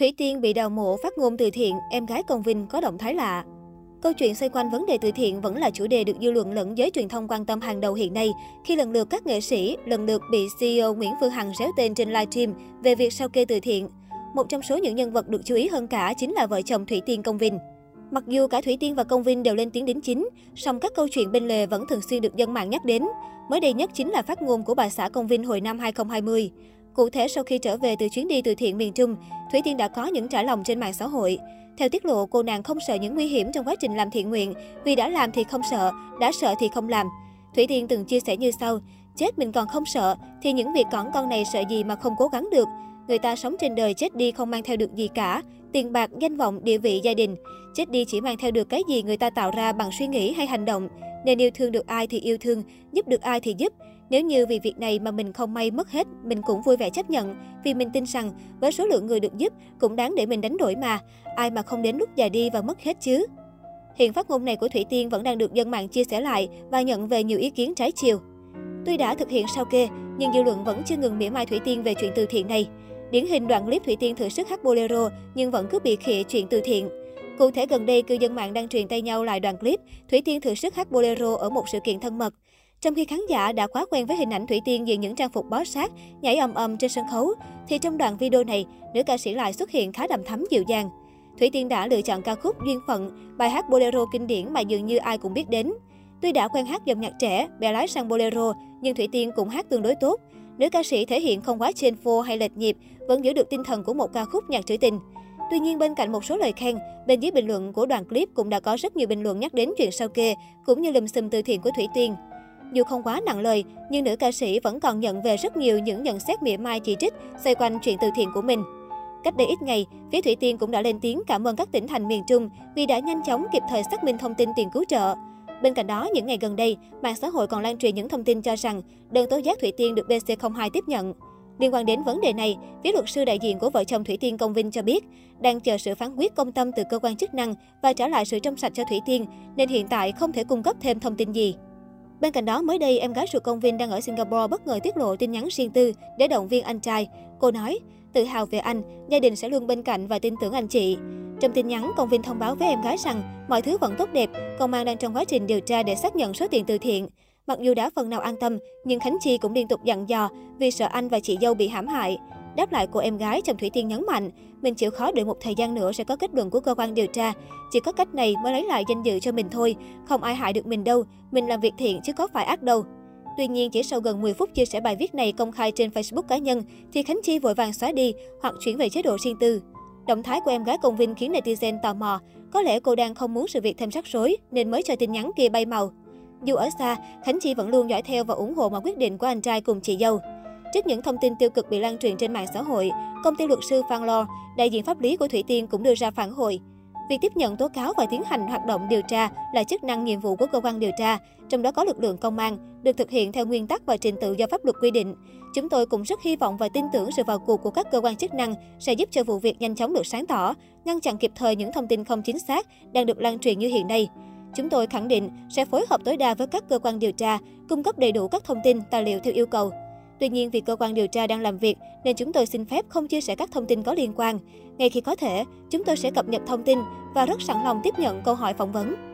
Thủy Tiên bị đào mộ phát ngôn từ thiện, em gái Công Vinh có động thái lạ. Câu chuyện xoay quanh vấn đề từ thiện vẫn là chủ đề được dư luận lẫn giới truyền thông quan tâm hàng đầu hiện nay, khi lần lượt các nghệ sĩ lần lượt bị CEO Nguyễn Phương Hằng réo tên trên livestream về việc sao kê từ thiện. Một trong số những nhân vật được chú ý hơn cả chính là vợ chồng Thủy Tiên Công Vinh. Mặc dù cả Thủy Tiên và Công Vinh đều lên tiếng đính chính, song các câu chuyện bên lề vẫn thường xuyên được dân mạng nhắc đến. Mới đây nhất chính là phát ngôn của bà xã Công Vinh hồi năm 2020. Cụ thể sau khi trở về từ chuyến đi từ thiện miền Trung, Thủy Tiên đã có những trả lòng trên mạng xã hội. Theo tiết lộ, cô nàng không sợ những nguy hiểm trong quá trình làm thiện nguyện, vì đã làm thì không sợ, đã sợ thì không làm. Thủy Tiên từng chia sẻ như sau, chết mình còn không sợ, thì những việc cỏn con này sợ gì mà không cố gắng được. Người ta sống trên đời chết đi không mang theo được gì cả, tiền bạc, danh vọng, địa vị, gia đình. Chết đi chỉ mang theo được cái gì người ta tạo ra bằng suy nghĩ hay hành động. Nên yêu thương được ai thì yêu thương, giúp được ai thì giúp. Nếu như vì việc này mà mình không may mất hết, mình cũng vui vẻ chấp nhận, vì mình tin rằng với số lượng người được giúp cũng đáng để mình đánh đổi mà, ai mà không đến lúc già đi và mất hết chứ. Hiện phát ngôn này của Thủy Tiên vẫn đang được dân mạng chia sẻ lại và nhận về nhiều ý kiến trái chiều. Tuy đã thực hiện sao kê, nhưng dư luận vẫn chưa ngừng mỉa mai Thủy Tiên về chuyện từ thiện này. Điển hình đoạn clip Thủy Tiên thử sức hát bolero nhưng vẫn cứ bị khịa chuyện từ thiện. Cụ thể gần đây, cư dân mạng đang truyền tay nhau lại đoạn clip Thủy Tiên thử sức hát bolero ở một sự kiện thân mật. Trong khi khán giả đã quá quen với hình ảnh Thủy Tiên diện những trang phục bó sát, nhảy ầm ầm trên sân khấu, thì trong đoạn video này, nữ ca sĩ lại xuất hiện khá đầm thắm dịu dàng. Thủy Tiên đã lựa chọn ca khúc Duyên Phận, bài hát bolero kinh điển mà dường như ai cũng biết đến. Tuy đã quen hát dòng nhạc trẻ, bè lái sang bolero, nhưng Thủy Tiên cũng hát tương đối tốt. Nữ ca sĩ thể hiện không quá trên phô hay lệch nhịp, vẫn giữ được tinh thần của một ca khúc nhạc trữ tình. Tuy nhiên, bên cạnh một số lời khen, bên dưới bình luận của đoạn clip cũng đã có rất nhiều bình luận nhắc đến chuyện sao kê, cũng như lùm xùm từ thiện của Thủy Tiên. Dù không quá nặng lời, nhưng nữ ca sĩ vẫn còn nhận về rất nhiều những nhận xét mỉa mai chỉ trích xoay quanh chuyện từ thiện của mình. Cách đây ít ngày, phía Thủy Tiên cũng đã lên tiếng cảm ơn các tỉnh thành miền Trung vì đã nhanh chóng kịp thời xác minh thông tin tiền cứu trợ. Bên cạnh đó, những ngày gần đây, mạng xã hội còn lan truyền những thông tin cho rằng đơn tố giác Thủy Tiên được BC02 tiếp nhận. Liên quan đến vấn đề này, phía luật sư đại diện của vợ chồng Thủy Tiên Công Vinh cho biết, đang chờ sự phán quyết công tâm từ cơ quan chức năng và trả lại sự trong sạch cho Thủy Tiên, nên hiện tại không thể cung cấp thêm thông tin gì. Bên cạnh đó, mới đây, em gái ruột công Vin đang ở Singapore bất ngờ tiết lộ tin nhắn riêng tư để động viên anh trai. Cô nói, tự hào về anh, gia đình sẽ luôn bên cạnh và tin tưởng anh chị. Trong tin nhắn, công Vin thông báo với em gái rằng mọi thứ vẫn tốt đẹp, công an đang trong quá trình điều tra để xác nhận số tiền từ thiện. Mặc dù đã phần nào an tâm, nhưng Khánh Chi cũng liên tục dặn dò vì sợ anh và chị dâu bị hãm hại. Đáp lại của em gái, chồng Thủy Tiên nhấn mạnh, mình chịu khó đợi một thời gian nữa sẽ có kết luận của cơ quan điều tra. Chỉ có cách này mới lấy lại danh dự cho mình thôi, không ai hại được mình đâu, mình làm việc thiện chứ có phải ác đâu. Tuy nhiên, chỉ sau gần 10 phút chia sẻ bài viết này công khai trên Facebook cá nhân, thì Khánh Chi vội vàng xóa đi hoặc chuyển về chế độ riêng tư. Động thái của em gái Công Vinh khiến netizen tò mò. Có lẽ cô đang không muốn sự việc thêm rắc rối nên mới cho tin nhắn kia bay màu. Dù ở xa, Khánh Chi vẫn luôn dõi theo và ủng hộ mọi quyết định của anh trai cùng chị dâu. Trước những thông tin tiêu cực bị lan truyền trên mạng xã hội, công ty luật sư Phan Lo, đại diện pháp lý của Thủy Tiên cũng đưa ra phản hồi. Việc tiếp nhận tố cáo và tiến hành hoạt động điều tra là chức năng nhiệm vụ của cơ quan điều tra, trong đó có lực lượng công an, được thực hiện theo nguyên tắc và trình tự do pháp luật quy định. Chúng tôi cũng rất hy vọng và tin tưởng sự vào cuộc của các cơ quan chức năng sẽ giúp cho vụ việc nhanh chóng được sáng tỏ, ngăn chặn kịp thời những thông tin không chính xác đang được lan truyền như hiện nay. Chúng tôi khẳng định sẽ phối hợp tối đa với các cơ quan điều tra, cung cấp đầy đủ các thông tin, tài liệu theo yêu cầu. Tuy nhiên, vì cơ quan điều tra đang làm việc nên chúng tôi xin phép không chia sẻ các thông tin có liên quan. Ngay khi có thể, chúng tôi sẽ cập nhật thông tin và rất sẵn lòng tiếp nhận câu hỏi phỏng vấn.